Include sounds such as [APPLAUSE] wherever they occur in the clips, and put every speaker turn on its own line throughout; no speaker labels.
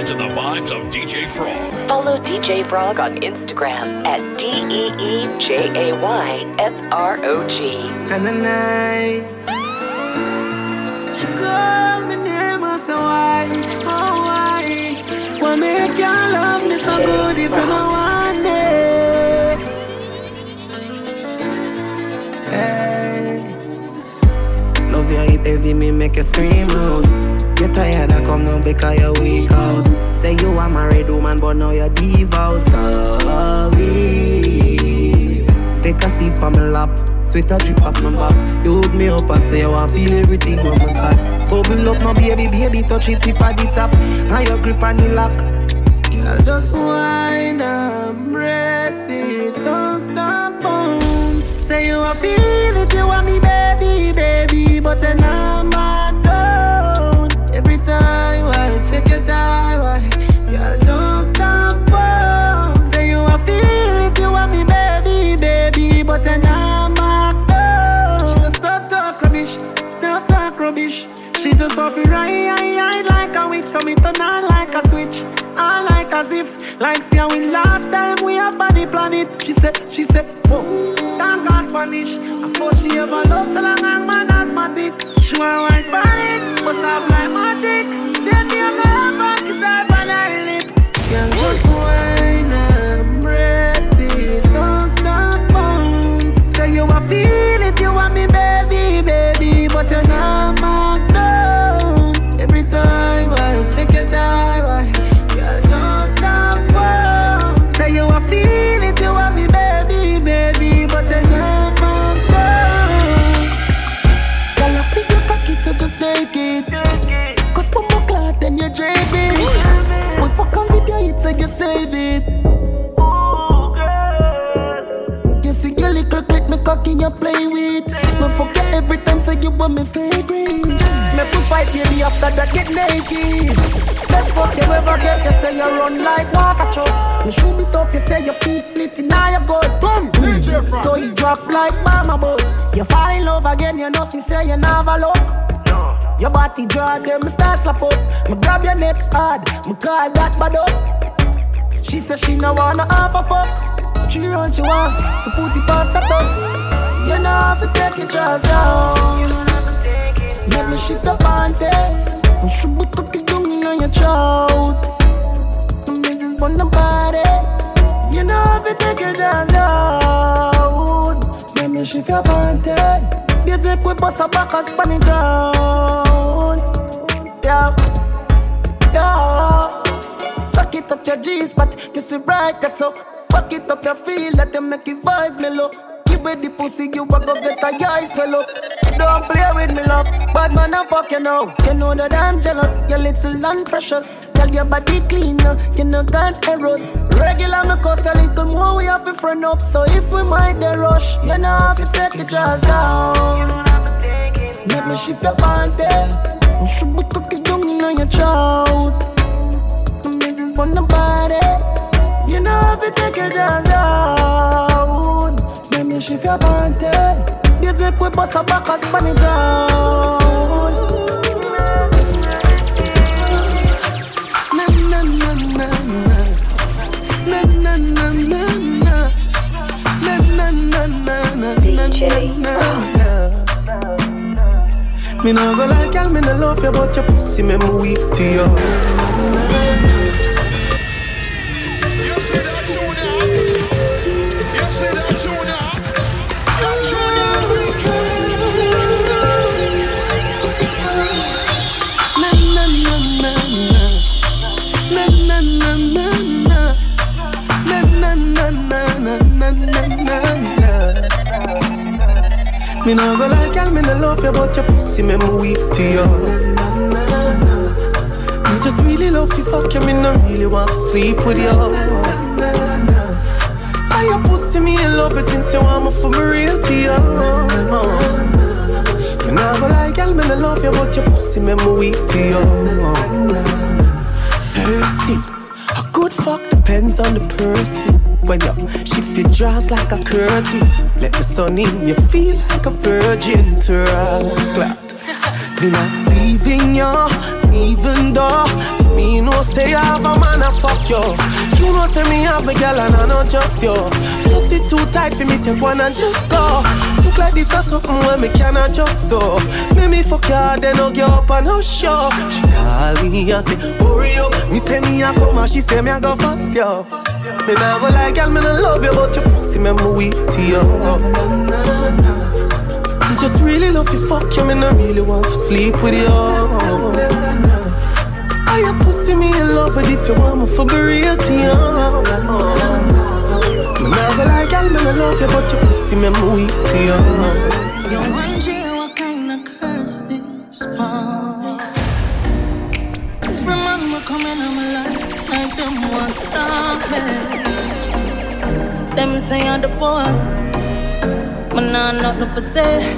Listen to the vibes of DJ Frog.
Follow DJ Frog on Instagram at D E E J A Y F R O G.
And the night, she called me name, I said, why, oh, why? What make your love me so good if you don't want it? Hey. Love you hit heavy, me make you scream out. Get tired, I come now because you're weak out. Say you a married woman, but now you're divorced. Oh, Sorry. Take a seat on my lap. Sweat a drip off my back. You hook me up and say you want feel everything on my back. Bubble up my baby, baby, touch it tip at the top. Now your grip on the lock. Girl, just whine and press it. Don't stop, boom. Say you want feel it, you want me, baby, baby, but then I'm off right like a witch, so me turn on like a switch. I like as if, like see how we last time we have body planet. She said, she said, whoa, thank God Spanish. Of course she ever love so long and man asthmatic. She want white body, but like my dick. Then me a go up and kiss her on her lip. Girl, just wine and you play with. Me fuck you every time, say you want me favorite. Me put fight baby after that get naked. Best fuck you ever get, you say you run like a truck. Me shoot it up, you say your feet split in now you good. Boom. So you drop like mama bus. You fall in love again, you know she say you never look. Your body draw them, start slap up. Me grab your neck hard, me call that bad up. She said she no wanna have a fuck. She runs, she want to put it past the dust. You know how to take your jaws down. Let me shift your panty. And should be cooking down on your throat. This is on the body. You know how to take your jaws down. Let me shift your panty. This week we bust a back and span it ground. Yeah, yeah. Tuck it up your G spot, kiss it right there so. Back it up your feel, let them make it vibes mellow. Me the pussy, you a go get a eyes swallow. Don't play with me, love. Bad man, I fuck you now. You know that I'm jealous. You're little and precious. Tell your body clean, uh, you know got errors. Regular, me cost a little more. We have to front up. So if we might the rush, you know have to take your jaws down. Let me shift your panty. And should be cooking down on your throat. This is on the. You know if you take your jaws down Let me shift your panty This week we bust a back and span it down Na na na na. Na Na na na na. Na Na na na na na
DJ
Me no go like y'all, me no love you But your pussy me me weak to You Me no go like y'all, me no love you But your pussy me me weak to you Me just really love you, fuck you Me no really want to sleep with you And your pussy me in love it Since you want me for me real to you Me nah go like girl, me no love you, but your pussy me me weak to you. Thirsty, a good fuck depends on the person. When you shift your dress like a curtain, let the sun in, you feel like a virgin to us. rascal.
Me not leaving you, even though me no say I have a man a fuck you. You know say me have a girl and I not just you. Pussy too tight for me take one and just go. Look like this or something where me cannot just do. Make me fuck her then I'll get up and I'll show. She call me and say hurry up. Me say me a come and she say me a go fast yo. Me go like girl me no love you but your pussy me me weak to you. I just really love you, fuck you, man. I really want to sleep with you. I your pussy me in love with if you want me for be real to you. Me never like girl, man, I love you, but your pussy me I'm weak to you.
I'm the boys. Man, nah, nothing for say.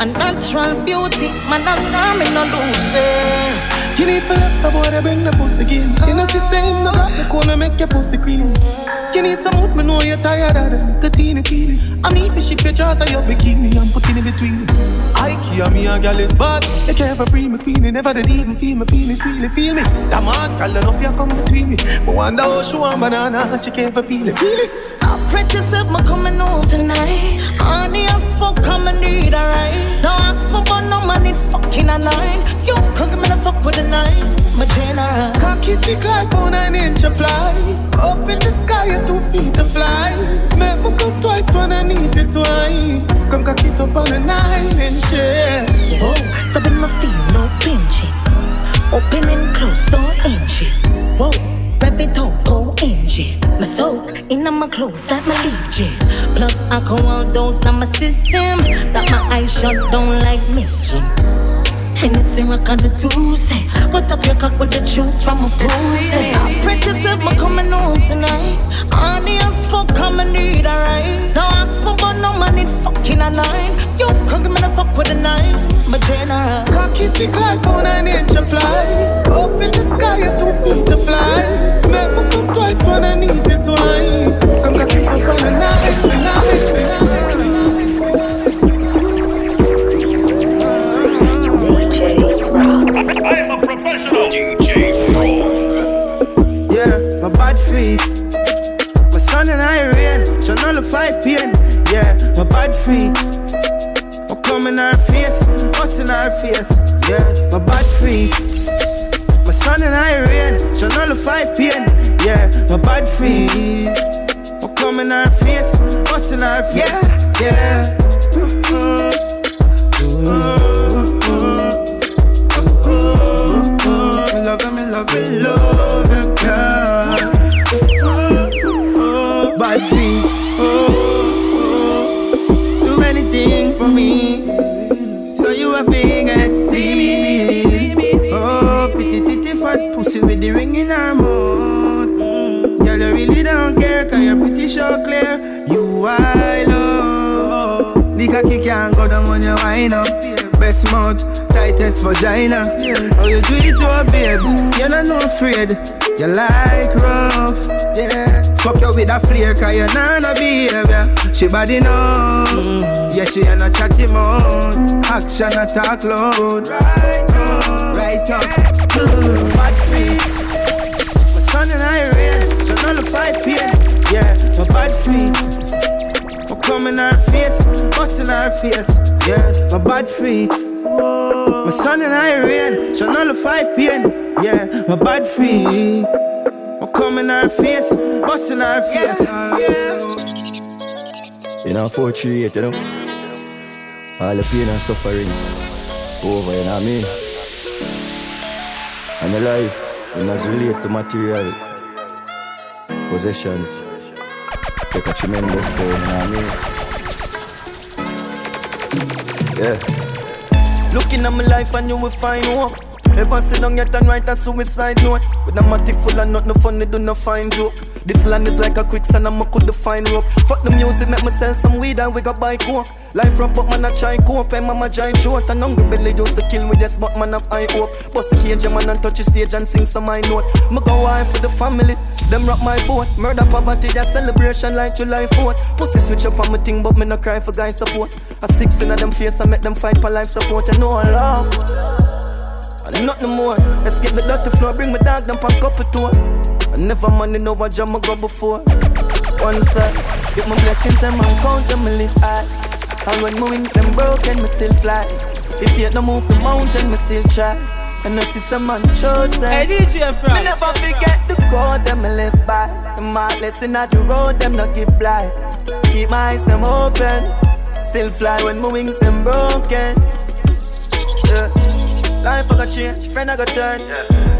A natural beauty, man, time me no shit.
You need to left the boy to bring the pussy again. You know, she same, no got the corner, make your pussy clean. You need some wood, me know you're tired of it. The teeny teeny. I mean, if she fit jaws of your bikini, I'm putting in between. I care me a gal is bad. They care for free me queenie. Never did even feel me penis really feel me. That man, gal enough you come between me. But wonder how she want banana, she care for peel it, peel it.
I pretty self me coming home tonight. Honey as fuck, come and need a right. No ask for no money, fucking a nine. You can't give me fuck with a nine. My generous.
Cocky tick like on an inch of fly. Up in the sky, you two feet to fly. Me come twice when I need it twice. Come cock it up on a nine inch, yeah.
Whoa, stopping my feet, no pinching. Open and close, no inches. Whoa, rev it out, go engine. My soak in my clothes, that my leave jail. Plus alcohol dose in my system. That my eyes shut down like mischief. Hennessy rock on the Tuesday. What up your cock with the juice from a pussy? I pretty self me coming home tonight. Honey as come and need a right. No ask for but no money, fucking a nine. You give me the fuck with a nine. My generous.
Cocky tick like on an inch of Body know, yeah, she ain't a chatty mouth. Action attack loud, right up, right up. Mm, Bad feet, my son and I rain, so nullify pain. Yeah, my bad feet. Oh, come in our face, bust in our face. Yeah, my bad freak. My son and I rain, so nullify pain. Yeah, my bad freak. Oh, come in our face, bust in our face.
You know, 438, you know. All the pain and suffering over, you know what I mean? And the life, you know, relate to material possession. Take a tremendous toll, you know what I mean? Yeah.
Looking at my life and you will find hope. Ever sit down yet and write a suicide note With a matic full of nothing funny, do not find joke This land is like a quicksand and I could find rope. Fuck the music, make me sell some weed and we got buy coke. Life rough but man I try cope. And mama giant short. And hungry belly used to kill me, yes but man have high hope. Bust the cage man and touch the stage and sing some my note. Me go wife for the family, them rock my boat. Murder poverty, a celebration like July 4th Pussy switch up on me thing but me no cry for guy support. A six in them face I make them fight for life support. I know I love. and no love nothing more. Escape the dirty floor, bring my dog down on cup of tour. I never money know what jam I go before. One side, get my blessings and my count them, me live high. And when my wings them broken, me still fly. If yet no move the mountain, me still try. And if it's a man chosen,
Hey, DJ Frog.
me never forget the code them me live by. My lesson in the road, them not give blind. Keep my eyes them open. Still fly when my wings them broken. Yeah. Life I got change, friend I got turn.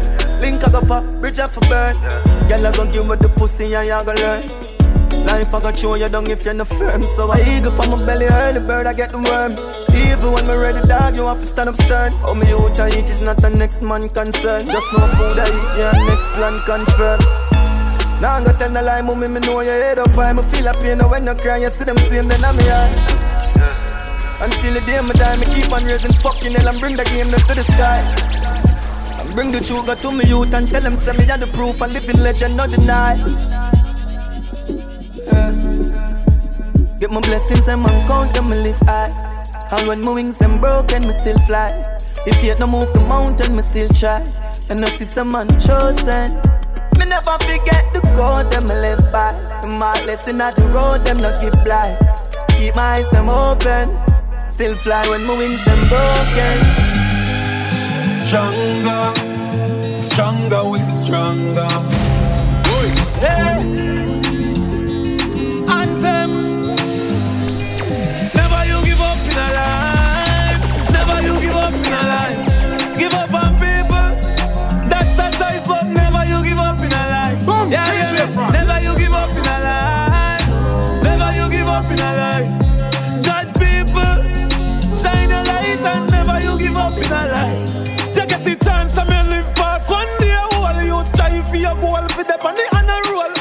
Link I got pop, bridge up for burn. Girl I gon' give me the pussy and you gon' learn. Life I got show you down if you're not firm. So I eagle for my belly, early bird I get the worm. Even when me ready dog, you have to stand up stern. Oh me out I eat is not the next man concern. Just know food I eat, yeah, next plan confirm. Now I'm gonna tell the lie, mommy, me know your head up high. Me feel a pain now when you cry, you see them flame, then I'm here. Until the day me die, me keep on raising fucking hell and bring the game to the sky. Bring the sugar to me youth and tell them send me the proof a living legend, not deny. Yeah. Get my blessings and man count them, me live high. And when my wings them broken, me still fly. If yet no move the mountain, me still try. And if it's a man chosen, me never forget the code them me live by. The heartless in the road, them not give blind. Keep my eyes them open. Still fly when my wings them broken.
Stronger, stronger, we're stronger. Hey. Chance and me live past one day. All youth try for your goal for them on the honor roll.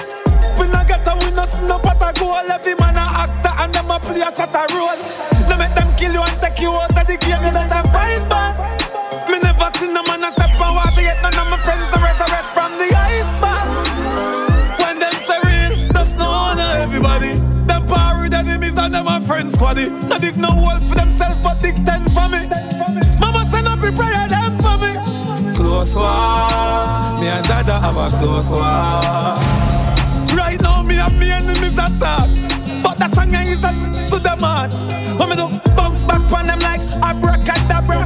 We not get a win, no pot a goal. Every man a actor and them a play a shot a role. No make them kill you and take you out of the game. You better fight back. Me never seen a man a step on water yet. None of my friends to resurrect from the iceberg. When them say real, that's no honor everybody. Them power enemies and them a friends squaddy. Not dig no hole for themselves, but dig ten for me. Mama send up a prayer them for me. Close one, me and Jaja have a close one. Right now me and me enemies attack, but the song is a to them heart. When me do bounce back on them like abracadabra,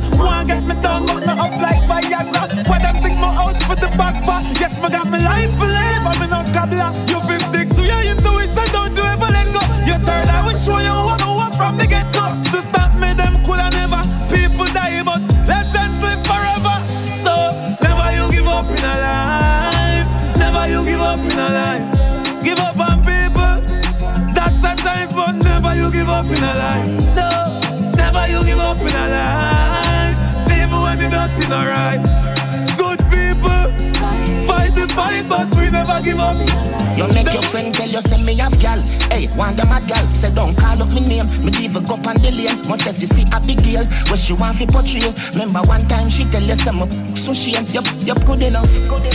You
make your friend tell you say me have gal. Hey, want them mad gal. Say don't call up me name. Me leave a up on the lane. Much as you see a big girl, what she want fi portray. Remember one time she tell you some so shame. Yup, yup, good enough.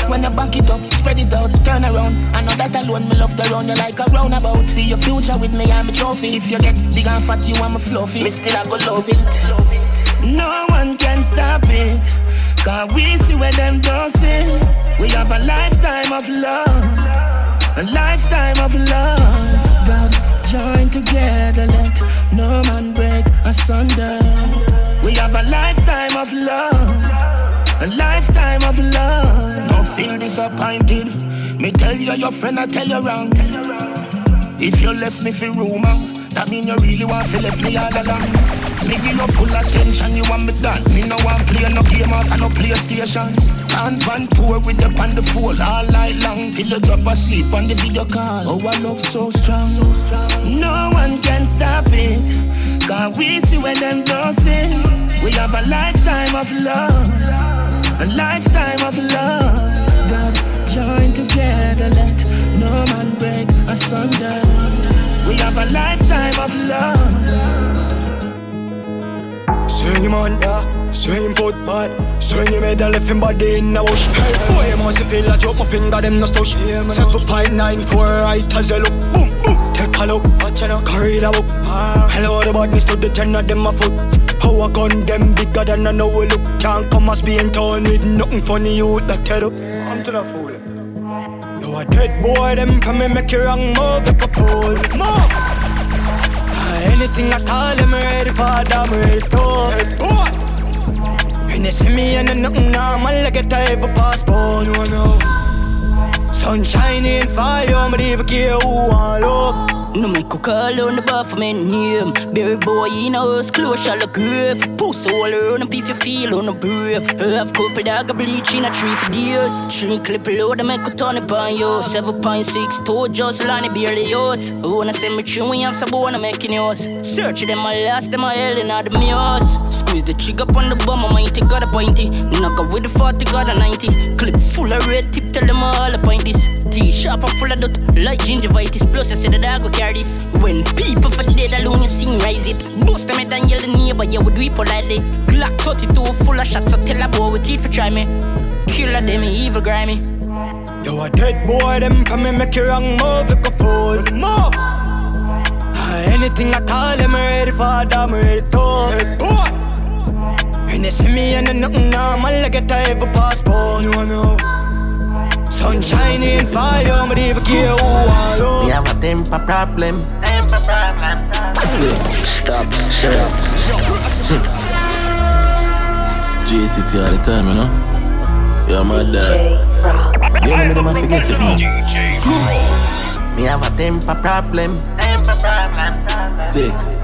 When you back it up, spread it out, turn around. I know that alone me love the round you like a roundabout. See your future with me, I'm a trophy. If you get big and fat, you I'm a fluffy. Me still I go love it. No one can stop it. Cause we see where them don't see. We have a lifetime of love. A lifetime of love. God, join together, let no man break asunder. We have a lifetime of love. A lifetime of love. Don't feel disappointed. Me tell you your friend, I tell you wrong. If you left me for rumor, that mean you really want to left me all along. Me give you full attention, you want me done. Me no want play no game off and no PlayStation. Can't pan tour with the on the phone all night long till you drop asleep on the video call. Oh, I love so strong. No one can stop it. Cause we see when them don't see. We have a lifetime of love. A lifetime of love. God, join together, let no man break asunder. We have a lifetime of love.
Swing him on, yeah. Swing foot bad. Swing head and left him body in the bush. Hey, boy, you must feel like drop my finger, them no stush. Seven point nine four, right as you look. Boom, boom. Take a look, watch out, carry the book. Hello, the badness to the ten of them a foot. How I gun them bigger than I know we look. Can't come as being torn with nothing funny you that tell up. I'm to the fool. You a dead boy, them from me make you wrong move like a fool. Move! Ah, anything at all, I'm ready for them, ready to. Boy! And they see me and nothing normal, like a type of passport. You know. Sunshine and fire, I'm even care who I love.
No make a call on the my name. Berry boy in a house, close shall look grave. Pussy all around up if you feel on a brave. Half couple dog a bleach in a tree for years. Tree clip load, I make a ton upon you. 7.6 two just line barely yours. Wanna send me we have some wanna making yours. Search them, my last, them, my hell in all the mirrors. Squeeze the trigger up on the bum, I mighty got a pointy. Knock out with the 40, got a 90. Clip full of red tip, tell them all a point this. T-shop full of dot like gingivitis. Plus, I said the dog go carry this. When people for dead alone, you sing rise it. Bust them head and yell the neighbor, yeah, we politely. Glock 32 full of shots, so tell a boy with teeth for try me. Killer them, evil grimy.
You a dead boy, them come and make you wrong move like a fool. Move! Ah, anything at all, I'm ready for them, I ready to. Hey, boy! And they see me and nothing normal, like a type of passport. You know. Sunshine in fire, I'm even care who I love.
Me have a temper problem. Temper problem.
Stop, stop. JCT all the time, you know? You're my dad. You know me, them I forget it, man.
Me have a temper problem. Temper problem.
Six.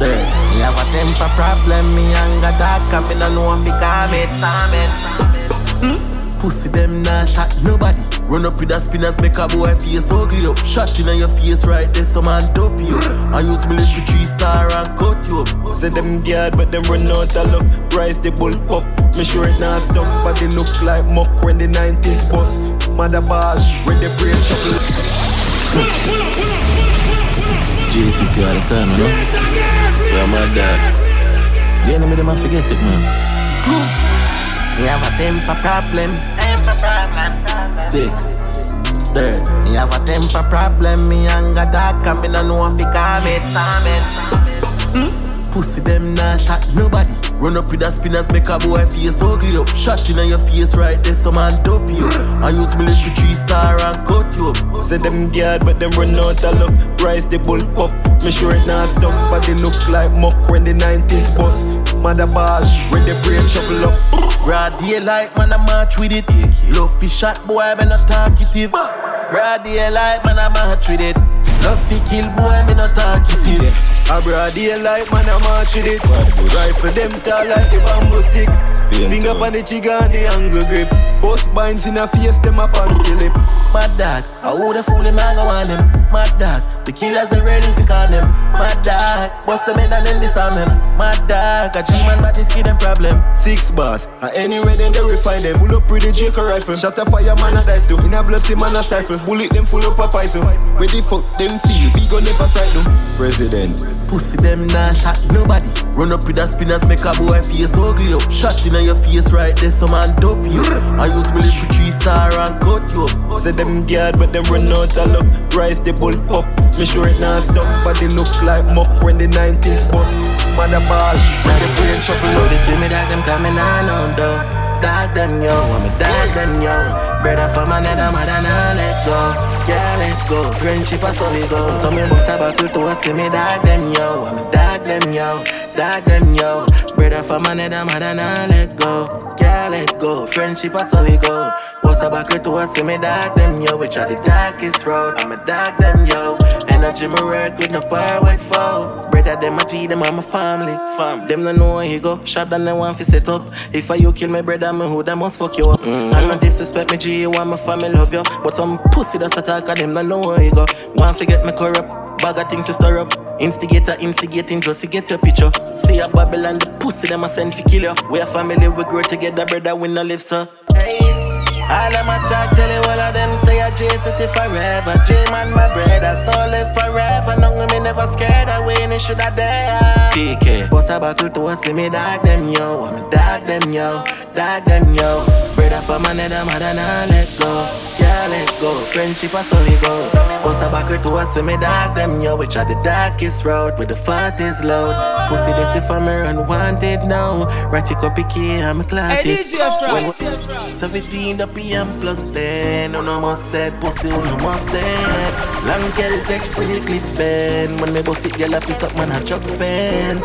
Third. Me have a temper problem. Me anger dark and me no know if it calm it, calm it. Hmm? Pussy them nah shot nobody. Run up with the spinners, make a boy face ugly up. Shot in your face right there, some man dope you. I use me little three star and cut you up.
Say them guard, but them run out of luck. Rise the bull up. Me sure it not stuck, but they look like muck when the 90s bus. Mother ball, when the brain shuffle.
JCT all the time, you know? You're my dad. You know me, them I forget it, man.
Me have a temper problem.
Six.
Third. Me have a temper problem. Me anger dark and me no know if it calm it, calm it. Hmm? Pussy them nah shot nobody. Run up with the spinners, make a boy face ugly up. Shot in your face right there, some man dope you. I use me little three star and cut you up.
Say them guard, but them run out of luck. Rise the bull up. Me sure it not stuck, but they look like muck when the 90s bus. Mother ball, when the brain shuffle up.
Broad daylight, man, I march with it. Love fish shot, boy, me not talkative. Broad daylight, man, I march with it. Love fi kill, boy, me not talk talkative.
A broad daylight, man, I march with it. Rifle them tall like the bamboo stick. Finger on the trigger and the angle grip. Bust binds in a face, them up on the lip.
Mad dog, I woulda fool him, I go on him. Mad dog, the killers are ready to call him. Mad dog, bust them head and then disarm him. Mad dog, a G-man, but this kid them problem.
Six bars, uh, anywhere then they refine them. Pull up with the Jacob rifle. Shot a fire, man, a dive to. In a blood, see man, a stifle. Bullet them full up a poison. Where the fuck them feel? Big gun never fight them. President.
Pussy them nah shot nobody. Run up with the spinners, make a boy face ugly up. Shot in your face right there, some man dope you. I use me little three star and cut you up.
Say them guard, but them run out of luck. Rise the bull up. Me sure it not stuck, but they look like muck when the 90s bus. Mother ball, when the brain shuffle
So they see me dog them coming on on though. Dog them yo, I'm a dog them yo. Brother from another mother nah let go. Yeah, let go. Friendship a so we go. So me bust a buckle to us, see me dog them yo. I'm a dog them yo, dog them yo. Brother from another mother nah let go. Yeah, let go. Friendship a so we go. What's a buckle to us, me dog them yo. Which are the darkest road. I'm a dark them yo. Energy me work with no power with foe. Brother them I a G, them a my family. Fam, them no know where he go. Shot down them want fi set up. If I you kill my brother, me who them must fuck you up. Mm. I no disrespect me G, you want my family love you. But some pussy that's attack them no know where he go. Want forget me corrupt. Bag of things to stir up. Instigator, instigating just to get your picture. See a Babylon, the pussy them a send fi kill you. We a family, we grow together, brother, we no live so. All them attack, tell you all of them say I J City forever. J man, my brother, so live forever. Of me never scared away, and should have there. TK, boss a buckle to us, see me dog them yo. I'm a dog them yo, dog them yo. Brother from another mother, nah let go. Yeah, can't let go. Friendship how it goes. Bust a back to us, me dark them, yo. Which are the darkest road with the fattest load. Pussy, this if I'm unwanted now. Ratchet up picky, I'm a class.
Hey, DJ Frog.
17 the PM plus 10. No, oh, no, must dead. Pussy, no, must dead. Long girl, take with the clip bend. When me bust it, girl, I piss up, man, I just fan.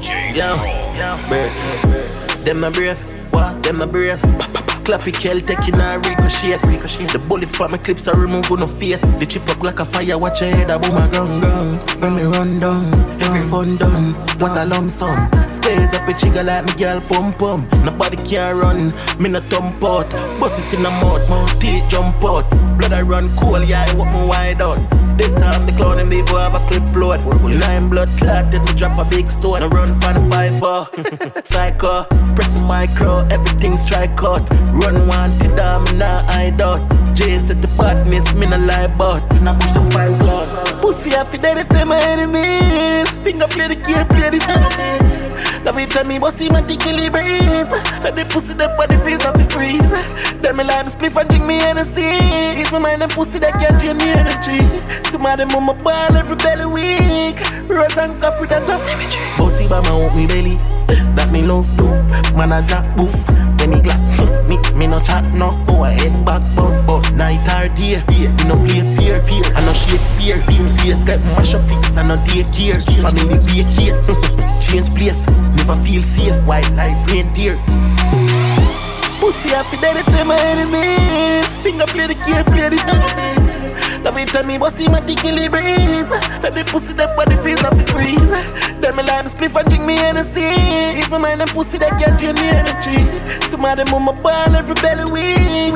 DJ
Yo, brave. Them my brave. What? Them my brave. Clappy kill, taking a ricochet. ricochet. The bullet from my clips are removed no face. The chip up like a fire, watch your head, a boom a gun gun. When me run down, every fun done. What a lump sum. Space up a chigga like me girl pum pum. Nobody can run, me no thump out. Bust it in the mouth, mouth teeth jump out. Blood I run cool, yeah, I walk me wide out. This time the clown and before I have a clip load. Line blood clot, then me drop a big stone. I run for the five four. [LAUGHS] Psycho, press the micro, everything strike out. Run one to me nah hide out. Jay said the badness, me no lie about. And I push the five blood. Pussy, I feel dead if they my enemies. Finger play the game, play this. Love it to me, but see my tickly breeze. Said the pussy, the body freeze off the freeze. Then me lime spliff and drink me Hennessy. Ease my mind and pussy that can drain me energy. Some of them on my ball every belly week. Rose and coffee that a symmetry. Bossy my want me belly. That me love do. Man I drop boof. When me glad, me me no chat. Go ahead back boss boss. Night or day, me no play fear fear. I no Shakespeare. Team place get mash up six I no take care. Family vacate. [LAUGHS] Change place. Never feel safe. White like reindeer. Pussy happy dead if they my enemies. Finger play the game, play this enemies. Love it to me, but see my tickly breeze. Said the pussy that body freeze off the freeze. Then me lime spliff and drink me Hennessy. Ease my mind and pussy that can drain me energy. Some of them on my ball every belly week.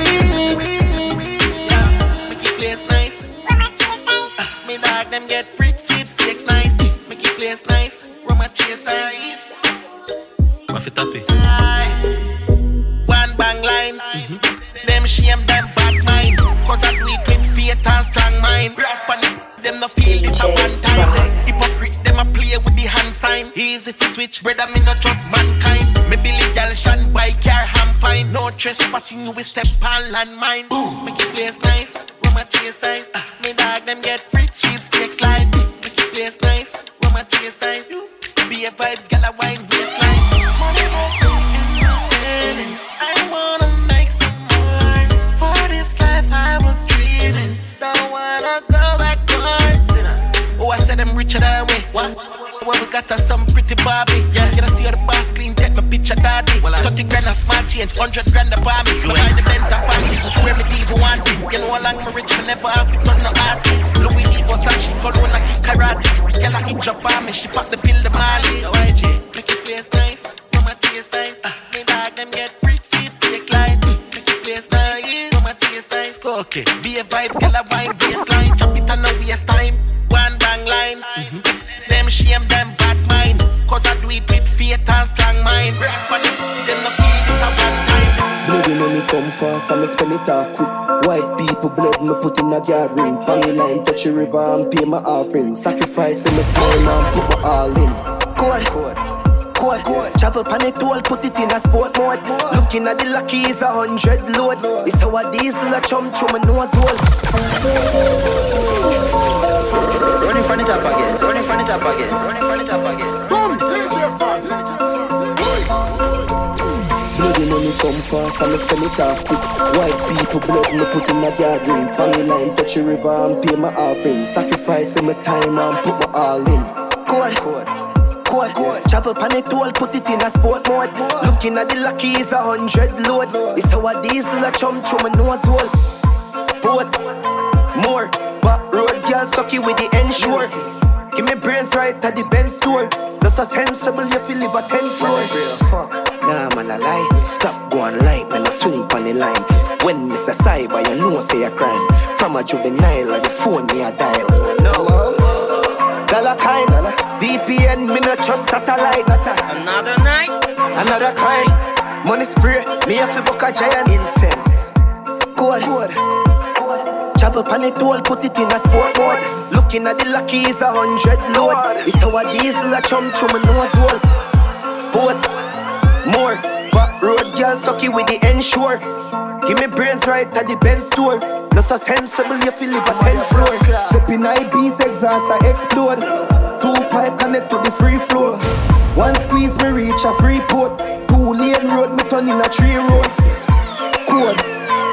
Yeah, make it place nice. Uh, me dog them get free sweepstakes nice. Make it place nice. Run my chase eyes.
Waff it up, eh?
One bang line. Them shame, them bad mind. Cause I do it with faith and strong mind. Rap on it, them no feel this a one time. Them a play with the hand sign. Easy fi switch, brother, me no trust mankind. Me Billy gal shine by car, ham fine. No trespassing, you will step on landmine. Boom, make it place nice. Run my chase size. Uh, me dog, them get free sweepstakes live. Make it place nice. Run my chase size. Be a vibes, gal a wine waistline. Money, feeling. I wanna make some more. For this life I was dreaming. Don't wanna go I said I'm richer than we. What? Well, we got us some pretty Barbie. Yeah, you see how the boss clean, take my picture, daddy. Well, 30 grand a smart change, 100 grand a bomb. Me buy the Benz and fancy, just wear me diva one thing. You know how long me rich, me never have to turn no artist. Louis V, Versace, Corona, kick karate. Girl, I eat drop on me, she pop the pill, the Mali. YG, make it place nice. From my taste size. Uh, me dog, them get free sweepstakes line. Make it place nice. From my taste size. Okay. Be a vibes, girl, a wine baseline. Chop it on no waste time. One bang line. Mm-hmm. Them shame, them bad mind. Cause I do it with faith and strong mind. Rap on it, them no feel this a one time.
Bloody money come fast, I me spend it off quick. White people blood, me put in a yard ring. Pangy line, touch a river and pay my offering. Sacrifice in my time and put my all in. Code, code, code, code. Travel pan it all, put it in a sport mode. Looking at the lucky is a hundred load. It's how a diesel a chum chum a nose hole.
Run it from the top again. Run it from the top again. Run it from the top again.
Boom, DJ Fan.
Bloody money come fast, I me spend it off quick. White people blood, me put in a yard ring. Pangy line, touch a river and pay my offering. Sacrifice in my time and put my all in. Code, code. Code. Travel pan it all, put it in a sport mode. Looking at the lucky is a hundred load. It's how a diesel a chum chum a nose hole. Boat, more, but road girl sucky with the ensure. Give me brains right at the Benz store. No so sensible you live a ten floor. Fuck, nah man a lie. Stop going light, man I swing on the line. When a cyber, you know say a crime. From a juvenile, like the phone me a dial. No, dollar kind, VPN me no trust satellite.
Another night.
Another kind, money spray. Me have to book a giant incense. Code, code. Travel pan it all, put it in a sport mode. Looking at the lucky is a hundred load. It's how a diesel a chum chum a nose hole.
boat. More, but road girl sucky with the ensure. Give me brains right at the Benz store. No so sensible if you live a 10 floor. Step in IB's exhaust, I explode. Two pipe connect to the free floor. One squeeze me reach a free port. Two lane road me turn in a three road. Code,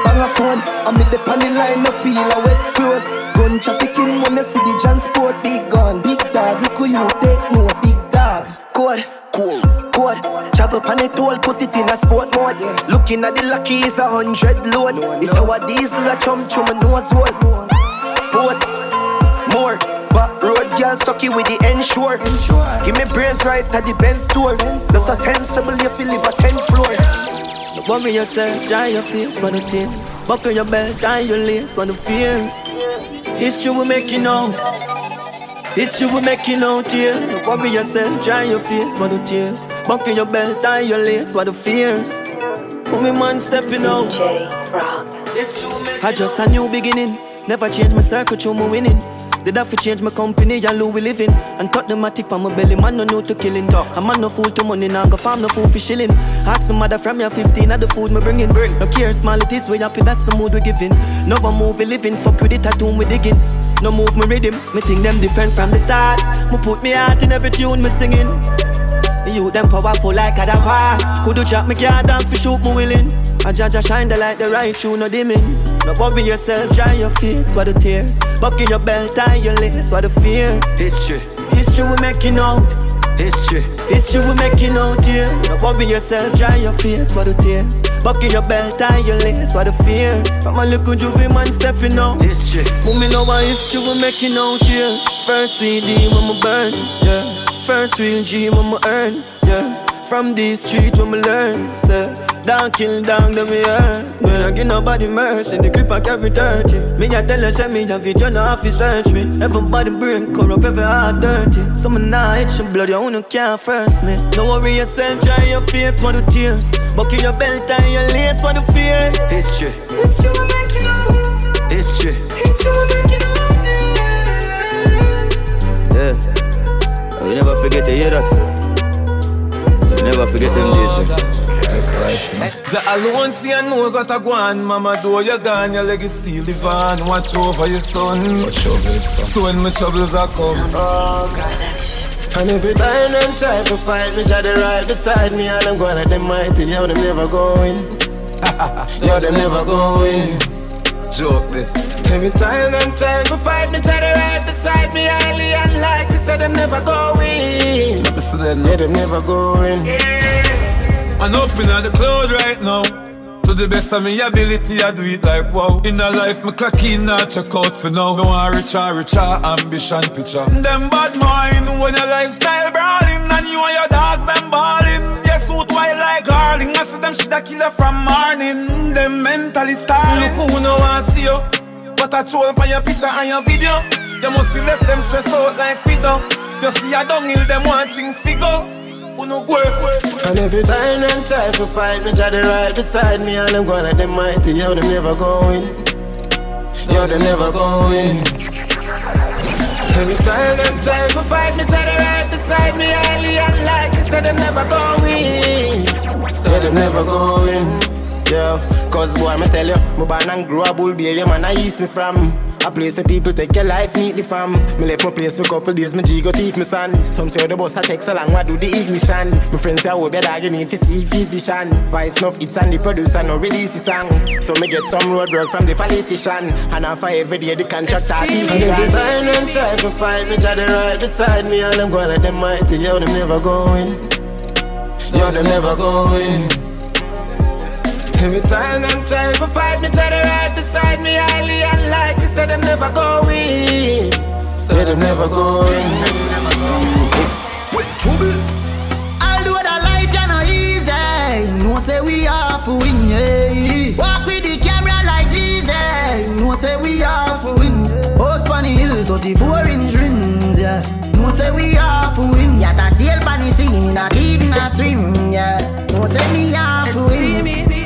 bang a phone. I'm in the panny line, no feel a wet clothes. Gun trafficking when you see the city, transport. Big gun, big dog, look who you take no big dog. Code, cool, code. Travel pan it all, put it in a sport mode. Looking at the lucky is a hundred load. It's our diesel a chum chum a nose hole. But road girl sucky with the ensure. Give me brains right at the Benz store. That's so sensible if you live a 10 floor. Don't worry yourself, dry your face for the thing. Buckle your belt, tie your lace for the fears. History we making out. History we making out here. Don't worry yourself, dry your face for the tears. Buckle your belt, tie your lace for the fears. Put me man stepping out.
DJ Frog.
I just a new beginning. Never change my circle, through my winning. Did I fi change my company and Louis living. And cut the matic on my belly, man no know to killing. Dog. A man no fool to money, now go farm no fool for shilling. Ask the mother from your 15 of the food me bringing. Bread. No care small it is, we happy that's the mood we giving. No one move we living, fuck with it, tattoo we digging. No move me rhythm, me think them different from the start. Me put me heart in every tune me singing. Youth them powerful like a Could you chop me car down for shoot me willing. I judge I shine the light the right through no dimming No worry yourself, dry your face for the tears. Buckle your belt, tie your lace for the fears. History, history we making out History, history we making out here No worry yourself, dry your face for the tears. Buckle your belt, tie your lace for the fears. From a little juvie man stepping out History, me know what history we making out here First CD when me burn, yeah. First real G when me earn, yeah. From this streets when me learn. Down kill down them me earn. Me I give nobody mercy, the clip I carry dirty. Me I tell her say me have it, you know have to search me. Everybody brain corrupt, every heart dirty. Some nah itch and blood, you wanna can't first me. Don't worry yourself, dry your face for the tears. Buckle your belt and your lace for the fear. History, history we making out. History, history we making out. Yeah. yeah. You never forget to hear that. You never forget them days.
Just like me. Jah alone see and knows what I on. Mama, though you're gone, your legacy live on. Watch over your son. Watch over your son. So when my troubles are come.
Oh, and every time them try to fight me, try to right beside me, and I'm going at them mighty, yo, them never going. [LAUGHS] yo, them never going.
Joke this.
Every time them try to fight me, try to right beside me, highly unlikely, so them never going. Yeah, them never going.
I'm up in the cloud right now. To the best of my ability, I do it like wow. In a life, me clock in, not check out for now. No one richer, richer, ambition picture. Them bad mind when your lifestyle brawling, and you and your dogs them balling. Yes, suit white like garling. I see them shit a killer from morning. Them mentally starving. Look who no want see you, but I troll for your picture and your video. You must have left them stress out like we don't. You see, I don't downhill, them want things figure.
And every time them try to fight me, try to right beside me, and them going at them mighty, yo, them never going. Yo, them never going. Every time them try to fight me, try to right beside me, highly unlikely, so them never going. So them never going. Yo, cause boy, me tell you, my born and grow up, bull beer, yeah, man, I east me from. A place where people take your life neatly fam. Me left my place for a couple days, my G got thief me son. Some say oh, the bus a take so long, what do the ignition? My friends say, I hope your dog you need to see physician Vice enough, it's and the producer no release the song. So me get some road work from the politician. And after every day the contract start And every time them try to fight me, try to right beside me And I'm going let them mighty, yo, them never going. Yo, them never going Every time them try to fight me, try to right beside me, highly unlikely, so them never going. So yeah, them never going.
With trouble. I'll do the life, you know, easy. No say we are for win, yeah. Walk with the camera like Jesus. No say we are for win. Host on the hill, 34 inch rims, yeah. No say we are for win. Yeah, that's the help on the scene, not even a swim, yeah. No say me are for win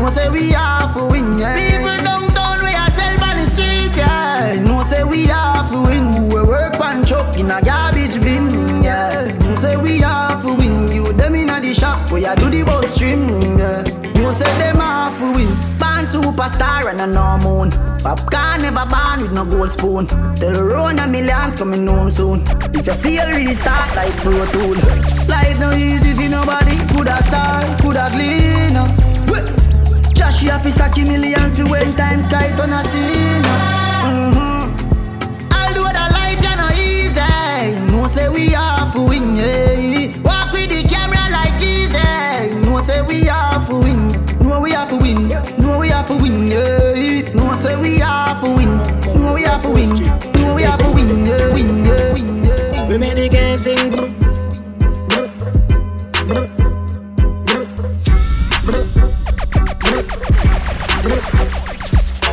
know say we have to win, yeah. People downtown we are self on the street, yeah. Know say we have to win. We work pan truck in a garbage bin, yeah. Know say we have to win. You them in a the shop we are do the bus trim, yeah. Know say them have to win. pan superstar and a no moon. Popcorn never born with no gold spoon. Tell Rona millions coming home soon. If you feel really start like Pro Tool. Life no easy if you nobody. Coulda start, coulda cleaner. Josh, you have to stack millions to when times sky turn a scene. Mm-hmm. Although the life you no easy, no say we have to win. Yeah. Walk with the camera like Jesus. No say we have to win. No we have to win. No we have to win. Yeah. No say we have to win. No we have to win. No we have to win. Yeah.
We make the game sing.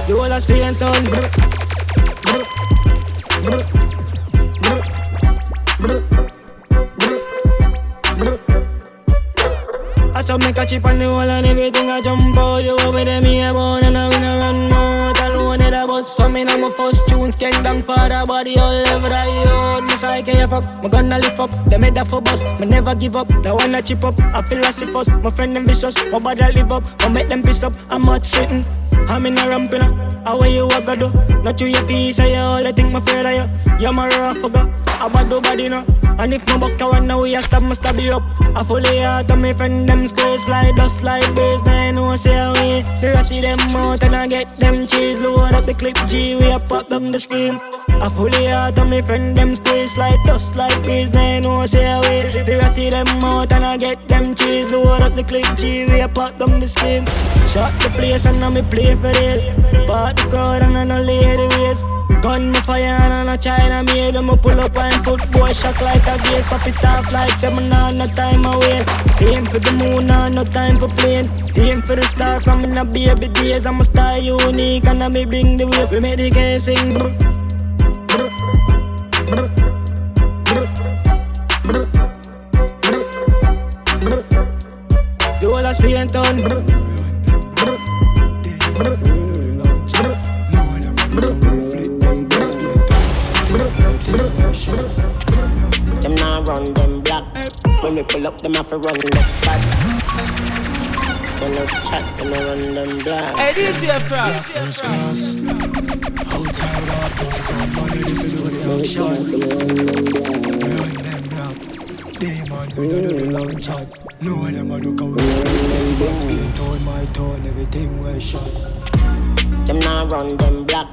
The whole of Spain town. I saw me catch it on the wall and everything I jump out. You over there, me a born and I win a run out alone. It a bus for me now my first tune. Skank down for the body all over the yard. Say can't fuck, me gonna lift up. They made that for bus, me never give up. The one that chip up, I feel like first. My friend them vicious, my body live up. I make them piss up. I'm not sitting. I'm in a ramping up. How are you a do? Oh? Not you your feet, say oh, you all I think my fear of you. You're my rough. Oh, I bad do body no. And if my buck one now we a stab, me stab you up. I fully out of me friend them squares fly dust like birds. Now I know say how we the ratty them out and I get them cheese. Load up the clip G, we a pop down the screen. I fully out of me friend them squares like dust like birds. Now I know say how we the ratty them out and I get them cheese. Load up the clip G, we a pop down the screen. Shot the place and now me play for this. Part the crowd and I know lady ways. Gun me fire and a China made them pull up and foot boy shock like a gate Pop it off like seven on no time waste Aim for the moon on no time for plane. Aim for the star from in a baby days. I'm a star unique and I me bring the wave. We make the game sing. Brr, brr, brr, brr, brr, brr, brr. The whole of Spain town. Brr, brr, brr, brr.
Them now run them black. When we pull up, them have to run left back. Left chat, I run them black.
Hey, DJ Frog.
First class. Outside of those come money, you do the long shot. We run them black. Demon, we don't do the long chat. No of them a do go But being told my tone, everything was shot.
Them now run them black.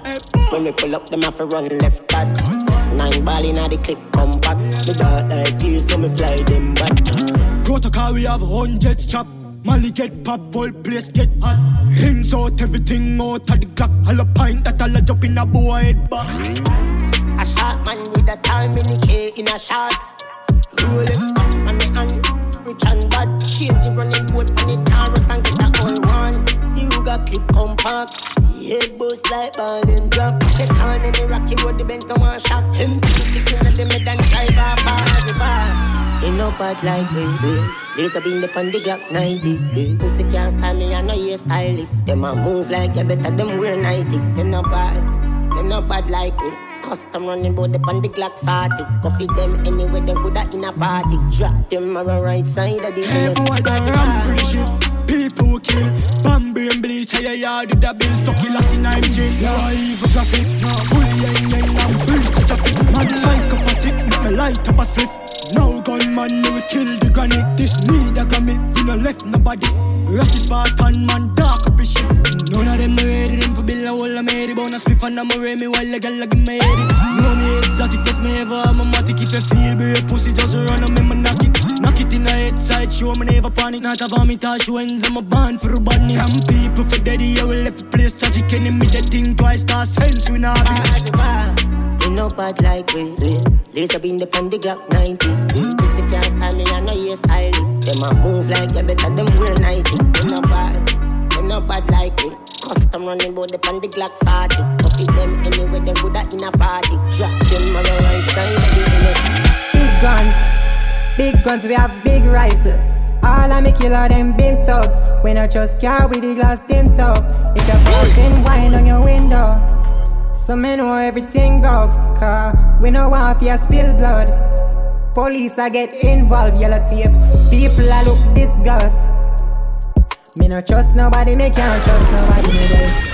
When we pull up, them have to run left back. Nine ball inna the click, come back. The dark like clear, so me fly them back.
Protocol, we have hundreds chop. Molly get pop, whole place get hot. Rims out, everything out of the clock. All a pint that all a jump in a boy head back.
A shot man with a time in the K in a shots. Rolex watch on the hand. Rich and bad. Change the running boat on the Taurus and get a whole one. The Ruger clip compact. Head boost like ball and drop. Get on in the rocky road, the Benz no one shot. Him kitchen and the mid and drive off as a bar. Ain't no bad like we swear. Laser beam the on the Glock 90. Pussy can't style me, I know you stylist. Them a move like you better, them wear 90. Them no bad, them no bad like we. Custom running bout the on the Glock 40. Coffee them anyway, them coulda in a party. Drop them the right side of the house.
Hey boy, kill, Bambi and bleach, you yard with the bill, stuck in last in I'm jail. Yeah, evil graphic, fully yang yang, I'm bleach, traffic. Man, psychopathic, make me light up a split. No gunman, we kill the granny. This need a gummy, we no left nobody. Rocky Spartan, man, dark up his shit. None of them no ready, them for bill a whole of Mary. Bonus spliff and I'm a me while the girl like me heady. Know me exotic, but me ever have a matic. If you feel brave, pussy just run me, man, knock it. Knock it in the head side, show me never panic. Not a vomit, touch wins, I'm a band for a bunny. Some people for daddy, I will left place tragic. Enemy that think twice, cause sense we not be.
Ain't no bad like we swear. Laser beam the on the Glock 90. Pussy can't style me, I know you stylist. Them a move like you better, them wear 90. Them no bad, them no bad like we. Custom running bout the on the Glock 40. Coffee them anyway, them good in a party. Drop them on the right side of the innocent.
Guns, we have big rifle. All of me killer them been thugs. We not just car with the glass tint up. If you're passing wine on your window. So me know everything go Car we no want ya spill blood Police I get involved, yellow tape People I look disgust Me no trust nobody, me can't trust nobody,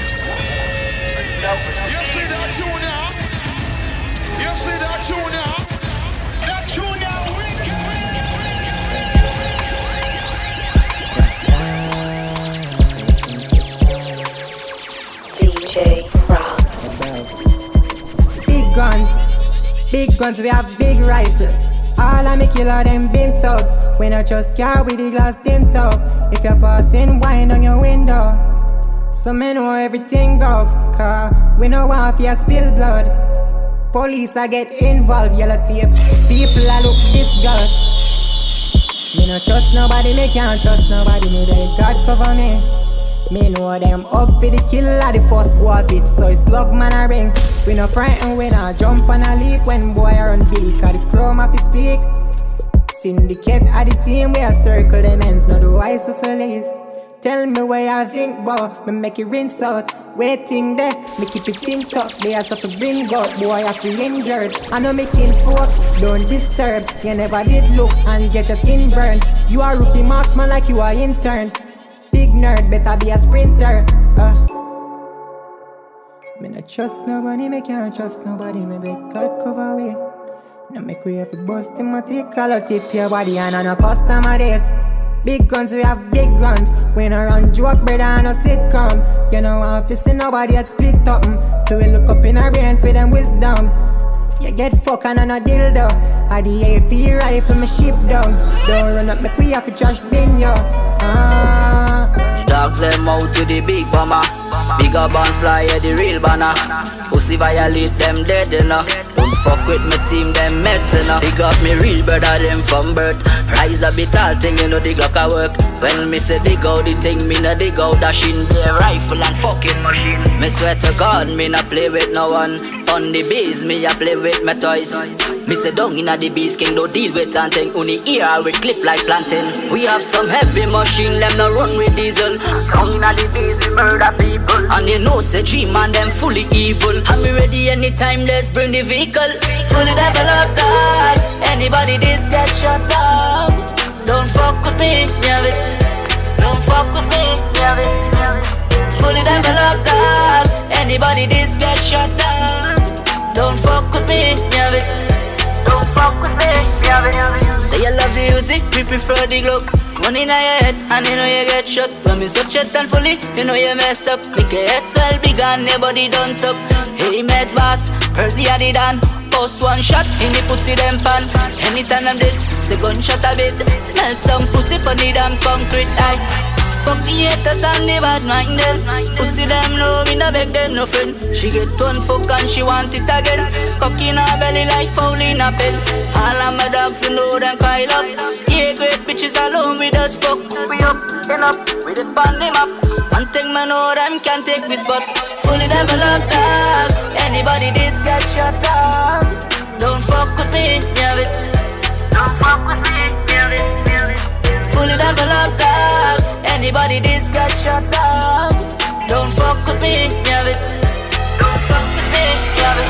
Big guns, big guns, we have big rifles. All of me killer them been thugs. We not just car with the glass tint up. If you're passing wine on your window. So me know everything off. Car we know want you spill blood. Police I get involved, yellow tape. People I look disgust. Me no trust nobody, me can't trust nobody. Me beg God cover me. Me know them up for the kill killer, the first of it. So it's luck man I ring. We no frightened when I jump on a leap when boy I run big. Cause the chrome have to speak. Syndicate at the team where I circle them ends, no the wise hustlers. Tell me where I think bout, me make it rinse out. Waiting there, me keep it in tuck. They are stuff to bring out, boy I feel injured. I know me kin folk, don't disturb. You never did look and get your skin burned. You are rookie marksman like you are intern big nerd, better be a sprinter. Uh. Me not trust nobody, me can't trust nobody. Me beg God cover way. Now make we have to bust him a take color tip your body and on a customer days. Big guns, we have big guns. We no run joke, brother, and a sitcom. You know, I to see nobody at split up. So we look up in our brain for them wisdom. You get fucked on a dildo. I the AP rifle, me ship down. Don't run up, make we have to trash bin yo. Ah.
Dogs them out to the big bomber. Bigger band fly, yeah, the real banner. Pussy violate them dead, know. Don't fuck with me team, them meds, know. Big up me real brother, them from birth. Rise a bit all thing, you know, the Glock a work. When me say dig out the thing, me no dig out that shin. The rifle and fucking machine. Me swear to God, me no play with no one. On the bees, me a play with my toys. Me say down inna the bees, king do deal with planting. Only here we clip like planting. We have some heavy machine, them no run with diesel. Down inna the bees, we murder people. And you know say G man them fully evil. And me ready anytime, let's bring the vehicle. Fully developed dog. Anybody this get shut down. Don't fuck with me, yeah it. Don't fuck with me, yeah it. Fully developed dog. Anybody this get shut down. Don't fuck with me, have it. Don't fuck with me, have it. Say you love the music, we prefer the Glock. One in your head, and you know you get shot. When me switch it and fully, you know you mess up. Make your head swell big and your body done up. Hey, meds boss, Percy had it done. Post one shot in the pussy them pan. Anytime I'm this, say gunshot a bit. Melt some pussy for the damn concrete. Aye. Fuck the haters and the bad mind them. Pussy them know me no beg them nothing She get one fuck and she want it again. Cock in her belly like foul in a pen. All of my dogs you know them pile up. Yeah great bitches alone with us fuck. We up, end up, with it on them up. One thing me know them can't take me spot. Fully developed dog. Anybody this get shut down. Don't fuck with me, yeah it Don't fuck with me, Fully developed dog Anybody this got shut down. Don't fuck with me, yeah it. Don't fuck with me, yeah it.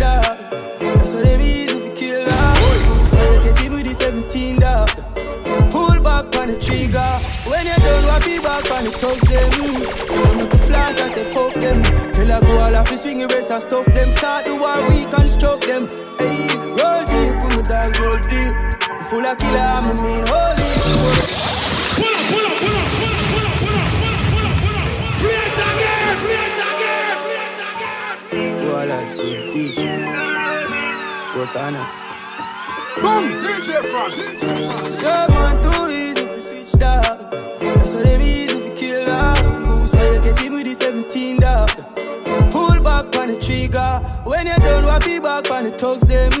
Dog. That's what they. So you can with the 17 dog. Pull back on the trigger. When you done, what be back on the thugs them. Say fuck them. Till I go all the swing, erase and stuff them. Start the war, we construct them. Hey, roll deep, put my dog, roll deep. Full of killer, I'm a mean holy. Pull up, pull up, pull up, pull up, pull up, pull up, pull up, pull up. Create again, create again, create again. Go alive, so deep. Cortana. Boom, DJ Frog, DJ Frog. Someone too easy to switch dog. That's what they easy to kill dog. You him with the 17 dog. Pull back on the trigger. When you done, what be back on the thugs them.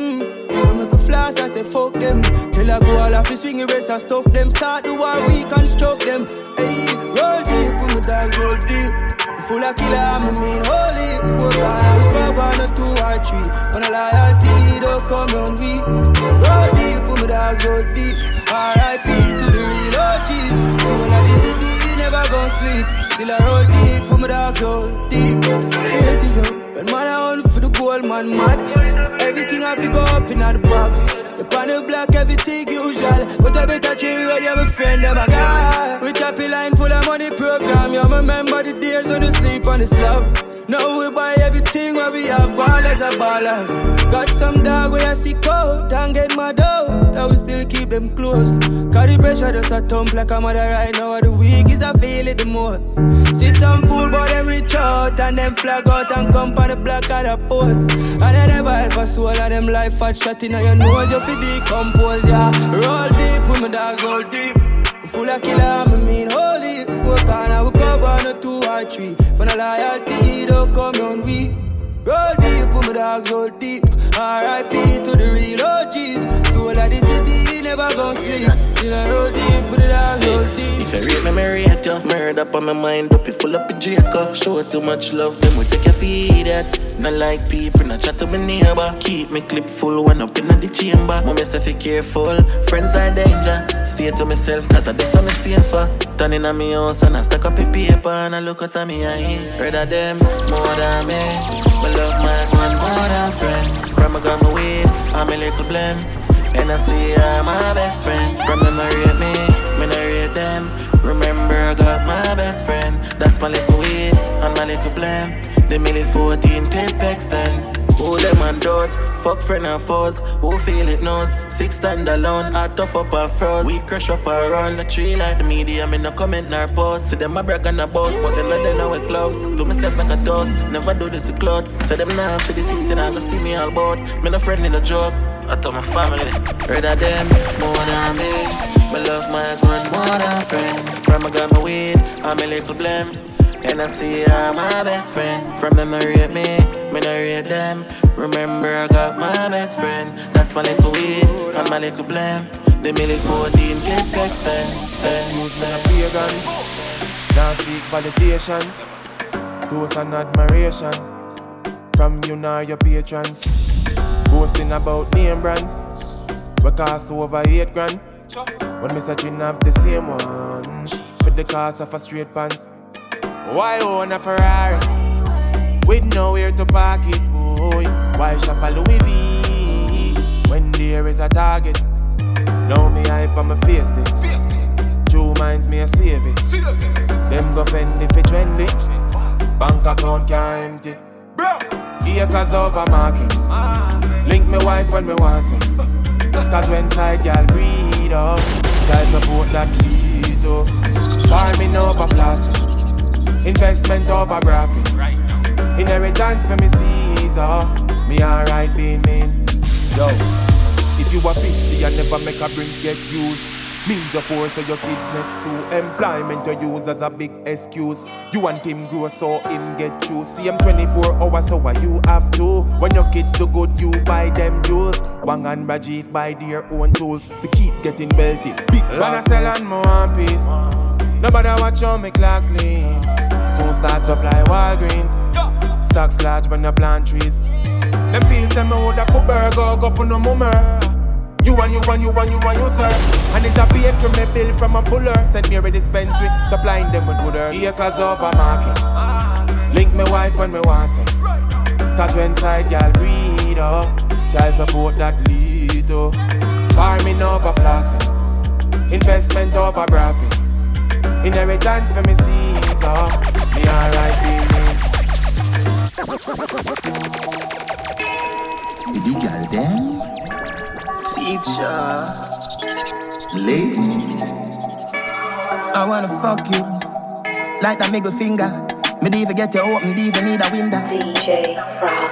When make a flash, I say fuck them. Till I go all off the swing, erase and stuff them. Start the war, we construct them. Hey, roll deep, put my dog roll deep. Full of killer, I'm a mean holy. Fuck we go one or two or three. When a loyalty don't come on me. Roll deep, put my dog roll deep. R.I.P. to the real OGs. So when I the city, never gon' sleep. Till I roll deep, put my dog roll deep. Crazy yo, when man I on for the gold, man mad. Everything I fi go up in the bag. The block, everything usual. But I better treat you, you're my friend, I'm a guy. We happy line full of money program. You remember the days when you sleep on the slab. Now we buy everything where we have ballers and ballers. Got some dog where I see cold and get my dough. That we still keep them close. Cause the pressure just a thump like a mother right now. The week is I feel it the most. See some fool but them reach out and them flag out and come on the block of the post. And they never help us all of them life fat shot in your nose. You feel decompose, yeah. Roll deep with my dogs, roll deep. Full of killer, I mean holy. Four corner, we cover no two or three. For the loyalty, don't come on we. Roll deep, put my dogs roll deep. R.I.P. to the real OGs. Soul of city, never gon' sleep. You know, roll deep, put the dogs roll deep.
If you rate me, me rate you. Murder up on my mind, up it full up in Draco. Show too much love, then we take your feed at. Not like people, not chat to my neighbor. Keep me clip full, one up in the chamber. Mommy say fi careful, friends are danger. Stay to myself, cause I do something safer. Turning on me house and I stack up a paper and I look at me eye. Rather them more than me. My love my one more than friend. From a gun my weed, I'm a little blend. And I see her my best friend. From them I rate me, me I rate them. Remember I got my best friend. That's my little weed and my little blend. The milli 14 tape extend. Who them and doors, fuck friend and foes. Who feel it knows? Six stand alone, I tough up and froze. We crush up around the tree like the media. Me no comment nor post. See them a brag and a boss, but them not they know it close. To myself make a toast, never do this with cloud. Say them now, see the six and I go see me all bout. Me no friend in a joke. I told my family, rather them more than me. Me love my gun more than friend. From I got my weed, I'm a little blame. And I see her my best friend. From them I rate me, me no rate them. Remember I got my best friend. That's my little weed and my little blame. The milli 14 get extend.
Excuse me, pagans. Now seek validation. Toast and admiration. From you now your patrons. Boasting about name brands. We cost over eight grand. When me searching have the same one. For the cost of a straight pants. Why own a Ferrari? With nowhere to park it, boy. Why shop a Louis V? When there is a target. Now me hype on my face it. Two minds me a save it. Them go fend if it trendy. Bank account can't empty. Acres over markings. Link me wife when me want sex. Cause when side gal breed up, child support that lead up. Farming over plastic. Investment over graphic. Inheritance for me seeds, oh. Me alright being mean. Yo, if you a 50 and never make a brings get used. Means of course so your kids next to employment you use as a big excuse. You want him grow so him get true. See him 24 hours so why you have to. When your kids do good, you buy them jewels. Wang and Rajiv buy their own tools. To keep getting belted. Big man I sell and more one piece. Nobody watch how me clocks lean. Soon start supply Walgreens. Stocks large when you plant trees. Them feel them me woulda for burger go put no mummer. You and you and you and you and you sir. And it's a bait from me bill from a puller. Send me a dispensary, supplying them with good earth. Acres over markets. Link me wife when me want sex. Cause when side gal breed up, child support that lead up. Farming over plastic, investment over graphic. Inheritance for me seeds up. Me alright
See the girl them? Teacher, lady. I wanna fuck you like that middle finger. Me even get you open, me even need a window.
DJ Frog.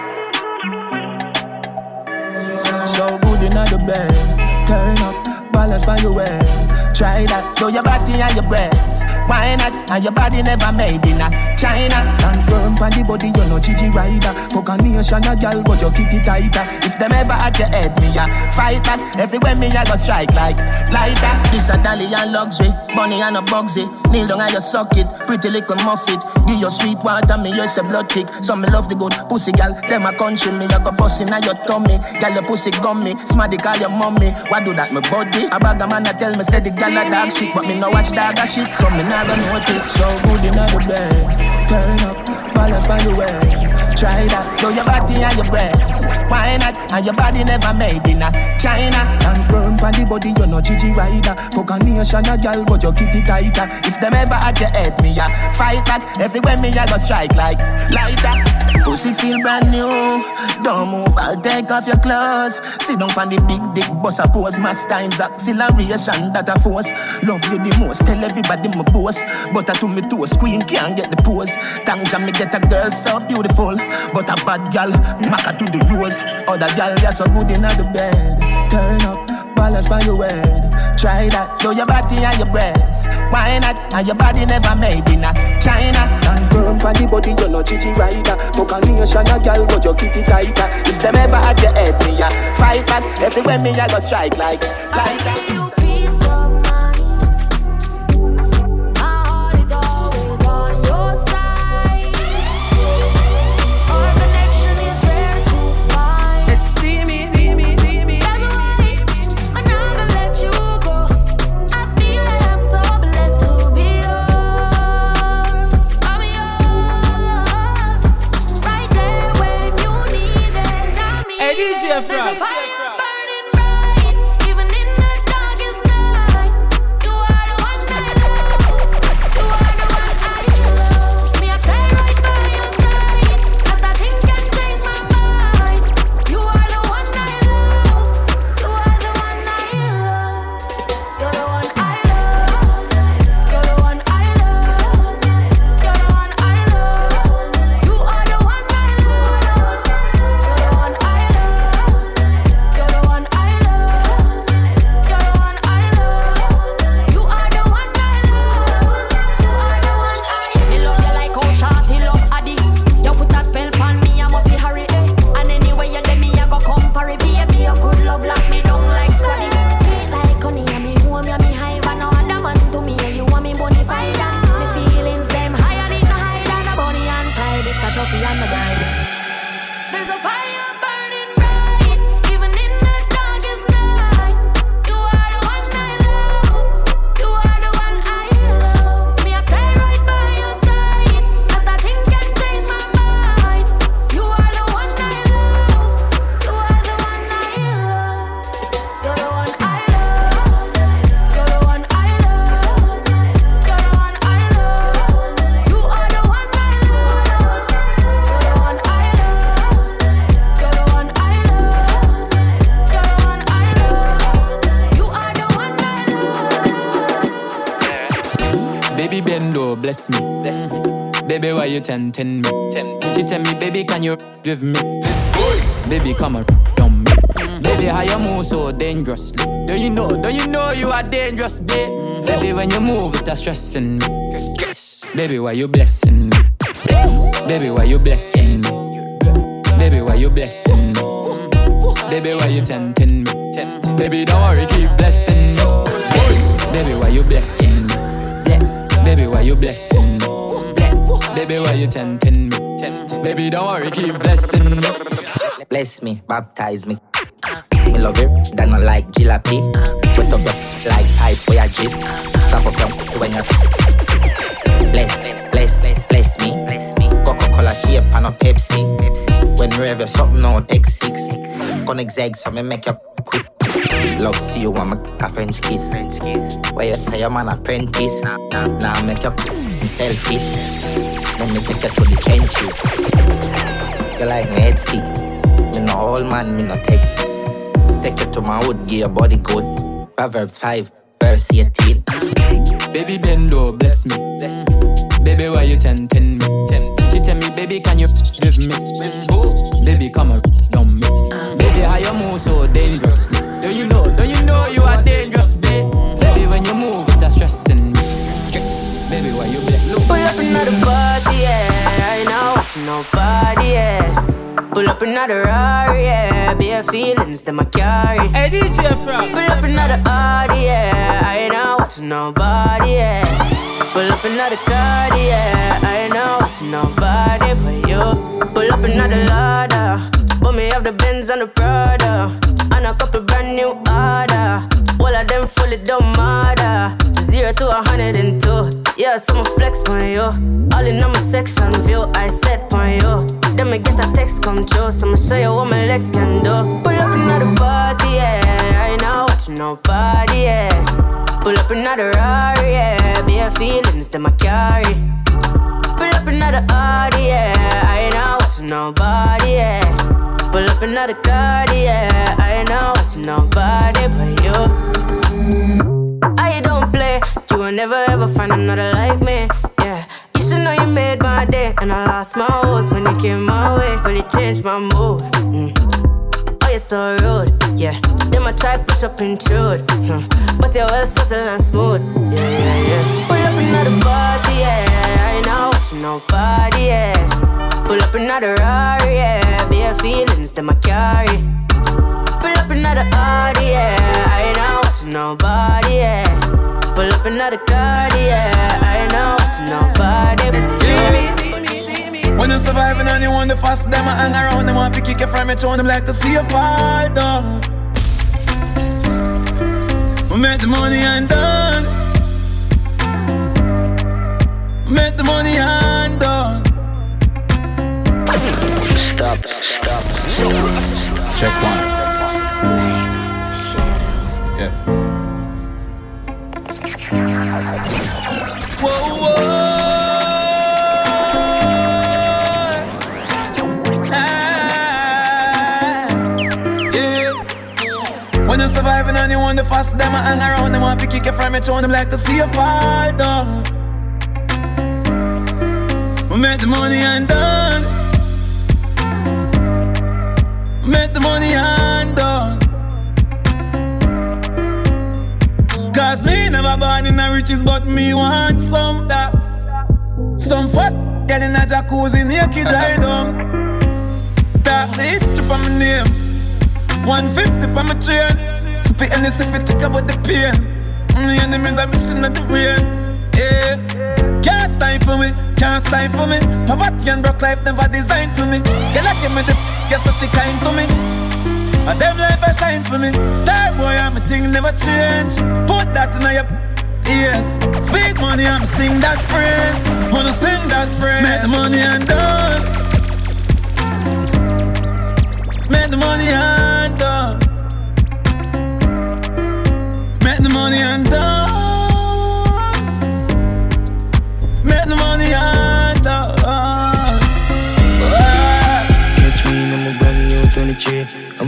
So good in the bed, turn up, balance by your way. Try that, show your body and your breasts. Why not? And your body never made in a China. Stand firm on the body, you know Gigi rider. Fuck a nation, a gal, but your kitty tighter. If them ever at your head, me a fight back. Everywhere me a go strike like lighter. This a dolly and luxury, bunny and a bugsy. Kneel down and you suck it, pretty little muffet. Give your sweet water, me use a blood tick. Some me love the good pussy gal, them a country me. I go bust in your tummy, gal your pussy gummy. Smarty call your mommy, why do that me body? A bag man a tell me say the gal a dog shit, but me no watch dog a shit, so me never notice. So good in the bed, turn up, balance by the way.
Try that, show your body and your breasts. Why not? And your body never made in a China. Stand firm on the body, you're not Gigi Rider. Fuck a nation, a girl, but your kitty tighter. If them ever at your head, me a fight back. Everywhere me I go strike like lighter. Pussy feel brand new. Don't move, I'll take off your clothes. Sit down on the big dick, bust a pose. Mass times acceleration that a force. Love you the most, tell everybody my boss. But I to me to a queen can't get the pose. Thanks me get a girl so beautiful, but a bad gal, maca to the rose. Other gal, you're so good in the bed. Turn up, balance by your head. Try that, show your body and your breasts. Why not? And your body never made in a China. Stand firm on the body, you're not Gigi Rider. Fuck a nation, a gal, but your kitty tighter. If them ever at your head, me a fight back. Everywhere me I go strike like, like that.
Tempting me. She tell me, baby, can you give me? Baby, come on, on me. Baby, how you move so dangerously? Do you know? Do you know you are dangerous, babe? Baby, when you move, it's stressing me. Baby, why you blessing me? Baby, why you blessing me? Baby, why you blessing me? Baby, why you tempting me? Baby, don't worry, keep blessing me. Baby, why you blessing me? Baby, why you blessing me? Baby, why you tempting me? Baby, don't worry, keep blessing me.
Bless me, baptize me. Me love you, that not like jalopy. Wet up your like pipe where I jeep. Stop up your when you bless, bless, bless, bless me. Coca-Cola shape and a Pepsi. When we have something on take six. Gonna zag so me make you quick. Love see you want my French kiss. Where you say I'm an apprentice. Now make you selfish. Let me take you to the trenches. You like me head see. Me no old man, me no take. Take you to my wood, give your body good. Proverbs 5, verse 18.
Baby Bendo, bless me. Bless me. Baby, why you tempting me? She tell me, baby, can you give me? Baby, come on, don't me. Ah. Baby, how you move so dangerous? Do you know? Do
another Rari, yeah. Bare feelings that my carry.
Hey, DJ Frog.
Pull up another Audi, yeah. I ain't not watching nobody, yeah. Pull up another car, yeah. I ain't not watching nobody but you. Pull up another Lada. But me have the Benz and the Prada. And a couple brand new order. All of them fully don't matter. Zero to a hundred and two. Yeah, so I'ma flex on you. All in on my section view, I set on you. Then me get a text come true, so I'ma show you what my legs can do. Pull up another party, yeah. I ain't not watching nobody, yeah. Pull up another Rari, yeah. Bare feelings that I carry. Pull up another Audi, yeah. I ain't not watching nobody, yeah. Pull up another car, yeah. I ain't not watching nobody but you. I don't you will never ever find another like me, yeah. You should know you made my day, and I lost my horse when you came my way. It changed my mood. Mm. Oh, you're so rude, yeah. Then I try push up intrude, huh. but you're well subtle and smooth, yeah, yeah, yeah. Pull up another party, yeah. I ain't not watching nobody, yeah. Pull up another Rari, yeah. Bare feelings that I carry. Pull up another Audi, yeah. I ain't not watching nobody, yeah. Pull up another car, yeah. I ain't not watching nobody, but steamy.
When you're surviving and you want the fast, them I hang around, them want to kick you from your throne, them like to see you fall down. We make the money and done. Make the money and done.
Stop, stop.
Check one. Yeah.
Surviving and you want the fast, them hang around, them want to kick you from your throne, them like to see you fall down. We make the money and done. We make the money and done. Never born in the riches, but me want some that. Some fuck get in a jacuzzi naked lie down. Talk the history for my name. 150 for my chain. Spit and this if it tick about the pain. Mm, my enemies are missing at the brain. Yeah. Can't stand for me, can't stand for me. Poverty and broke life never designed for me. Get like me the guess so she kind to me. And them life a shine for me. Star boy, I'm a thing never change. Put that in your ears. Speak money, I'm sing that phrase. Wanna sing that phrase. Make the money and done. Make the money and done. Make the money and done. Make the money and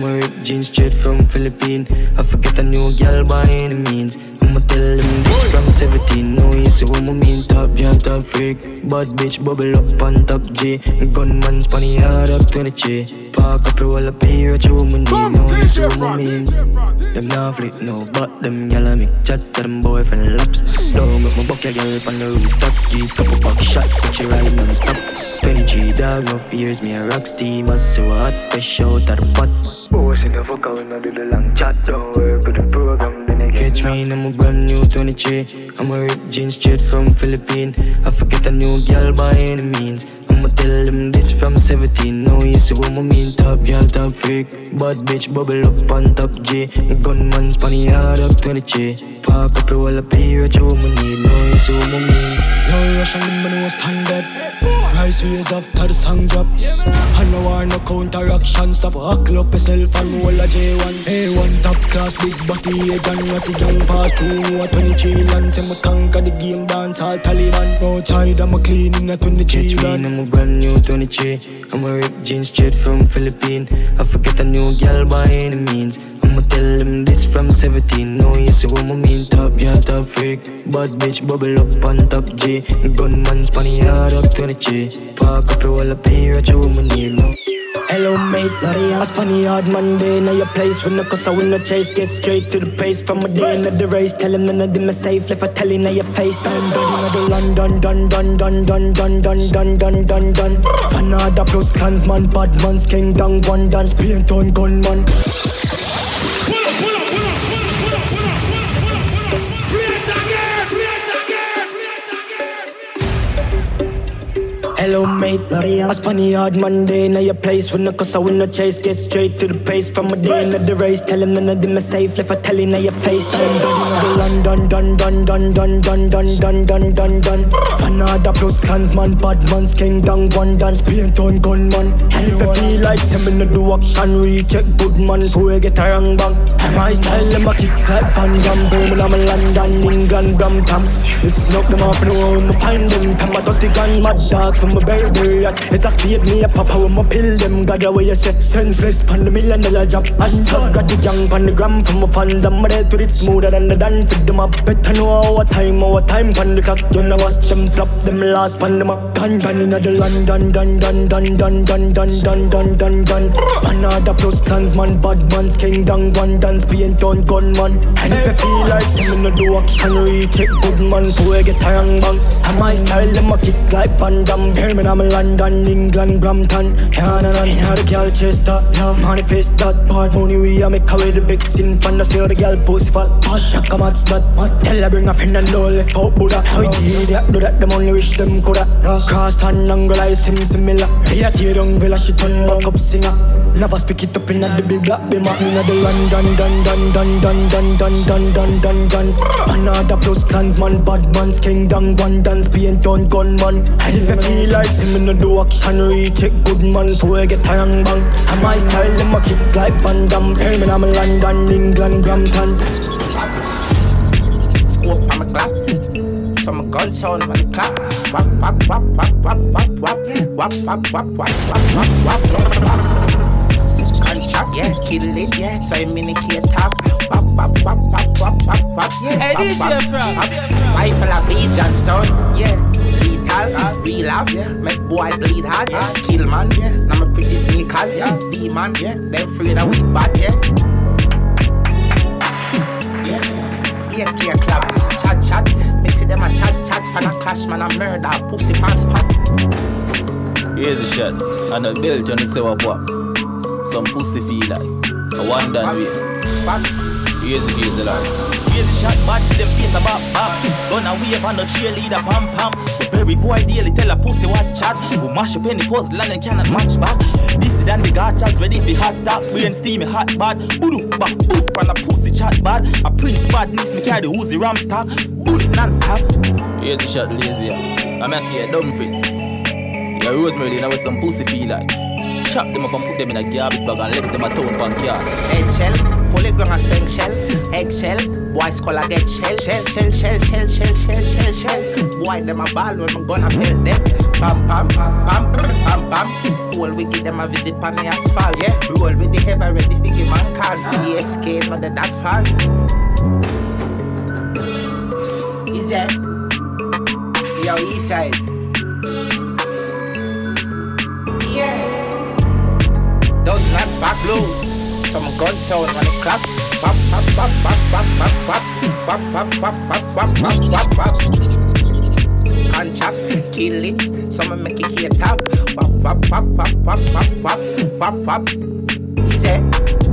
23. Rip jeans straight from Philippines. I forget a new girl by any means. I'ma tell them this from 17. No, you see what I mean. Top girl, top freak. Bad bitch, bubble up on top G. Gunman, spanny hard up 23. Park up your wall up here at your woman. No, you see what I mean. Them not flick, no, but them gyal me. chat to them boyfriend laps. Don't make my buck your girl on the rooftop. G, couple back shot, put you right non-stop. 23 dog, no fears, me a rock steam. I so hot, fresh out of the pot. Boys in the fuck out, I do the long chat. Don't work with the program, then they catch me in a brand new 23. I'm a rip jeans straight from Philippines. I forget a new girl by any means. I'ma tell them this from 17. No, you see what I mean. Top girl, top freak. Bad bitch, bubble up on top G. Gunman, spanny hard up 23. Park up your wall up here at your woman need. No, you see what I mean.
Yo, Russian limbo was standard. Price raise after the song drop. And no war, no counteraction. Stop, huckle up yourself and roll a J1. A1 top class, big body, a gun, what a young through. No, a 23 land, say me conquer the game, dance all Taliban. Outside, I'm a clean in a 23
Catch me, I'm a brand new 23. I'm a rip jeans straight from Philippines. I forget a new girl by any means. I'ma tell them this from 17. No, you see what I mean. Top girl, top freak. Bad bitch, bubble up on top G. Gunman, spanny hard up 23. Park up your up here at your woman here now.
Hello mate, a funny hard Monday Now your place when the cause I win no chase Get straight to the pace from a day in the race Tell him none of them are safe Left a telling now your face I'm done the London Done, done, done, done, done, done, done, done, done, done Fanada plus clansman Bad man's king down one dance Paint on gunman Hello, mate. I spun the hard Monday. Now your place when the cause I win no chase. Get straight to the pace from a day in the race. Tell him none of them are safe. If I tell now your face. I'm done, done, done, done, done, done, done, done, done, done, done, done. Fanada plus clansman, bad man's king, down one dance, paint on gunman. And if I feel like sending the do action, recheck good man, so I get a wrong bang. My style, them a kick like Damme, Birmingham, London, England, Brampton. Listen up, them off the road, find them from a dirty gun, mad dog from a berry yacht. It has paid me a papa when my pill them. God away you say senseless pan the million dollar job. Hashtag got the young pan the gram from my fans. I'm ready to it smoother than the dance. Fit them up. Better know our time, our time pan the clock. You know watch them drop them last pan them up. Gun gun in the London, dun dun dun dun dun dun dun dun dun dun. Panada plus clansman, bad man's king down one dance being done gunman. And if you feel like some no do action, retake good man, so I get a young bang. And my style them a kick like Van Damme. Birmingham, London, England, Brampton. No, no, yeah, the girl chase that. Yeah, manifest that. Bad money we a make away the vixen. Fan see the girl post fall. Pass a come out that. Tell her bring a friend and all left out Buddha. How it idiot do that? Them only wish them coulda. Cross and angle like sim similar. Hey, tear down villa, she turn back up singer. Never speak it up in the big black bima. Inna the London, dun dun dun dun dun dun dun dun dun dun. Panada plus clansman, bad man's king down one dance, being done gunman. And if you feel like see me no do action, recheck good man, so I get a young bang. And my style, them a kick like Van Damme. Birmingham, London, England, Brampton.
Scope on my clap. So my gun sound on the clap. Wap wap wap wap wap wap wap wap wap wap wap wap wap wap wap. Contract, yeah, kill it, yeah. So I'm in the key top. Wap wap wap wap wap wap wap.
Hey,
Wap,
DJ
wap,
Frank.
wap. Rifle a beat Johnstone, yeah. Lethal, real off, make boy bleed hard, kill man, yeah. Now my pretty sneakers, yeah. Demon, yeah. Them afraid of we bad, yeah. Yeah, yeah, club, chat, chat. Me see them a chat, chat. Fan a clash, man, a murder, pussy pants spot.
Here's a shot. And a belt on the say what what. Some pussy feel like. A one done way. Here's the here's the line.
Here's the shot, bad to them face a bop bop. Gonna wave on the cheerleader pam pam. The berry boy daily tell a pussy what chat. We mash up any puzzle and cannot match back. This the dan the gachas ready for hot top. Brain steamy hot bad. Boof back boof from a pussy chat bad. A prince bad niece me carry Uzi ram stock. Bullet non-stop.
Here's the shot, lazy. I'm gonna a dumb face. Yeah, Rosemary, now with some pussy feel like. Chop them up and put them in a garbage bag and left them a town backyard.
Eggshell, fully grown a spank shell. Eggshell, boy skull a get shell. Shell, shell, shell, shell, shell, shell, shell, shell. Boy them a ball when I'm gonna pelt them. Pam, pam, pam, pam, pam. Cool wicked them a visit pan the asphalt. Yeah, roll with the heavy ready figure man call. The that fall. Easy. Yo, east side. Back low. Some gun sound on the clock. Wap wap wap wap wap wap wap wap wap wap wap wap wap wap. Contract, kill it. Some make it here top. Wap wap wap wap wap wap wap wap wap. Easy.